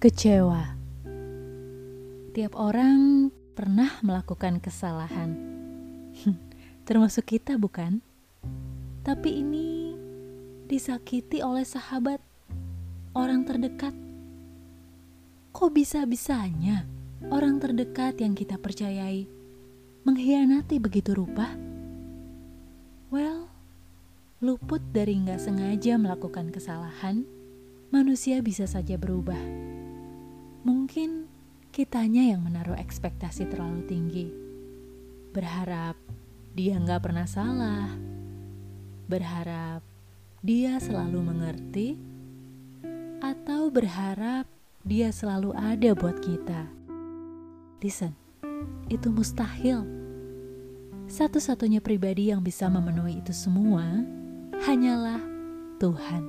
Kecewa. Tiap orang pernah melakukan kesalahan. Termasuk kita, bukan? Tapi ini disakiti oleh sahabat, orang terdekat. Kok bisa-bisanya orang terdekat yang kita percayai mengkhianati begitu rupa? Well, luput dari nggak sengaja melakukan kesalahan, manusia bisa saja berubah Mungkin kitanya yang menaruh ekspektasi terlalu tinggi. Berharap dia nggak pernah salah. Berharap dia selalu mengerti. Atau berharap dia selalu ada buat kita. Listen, itu mustahil. Satu-satunya pribadi yang bisa memenuhi itu semua hanyalah Tuhan.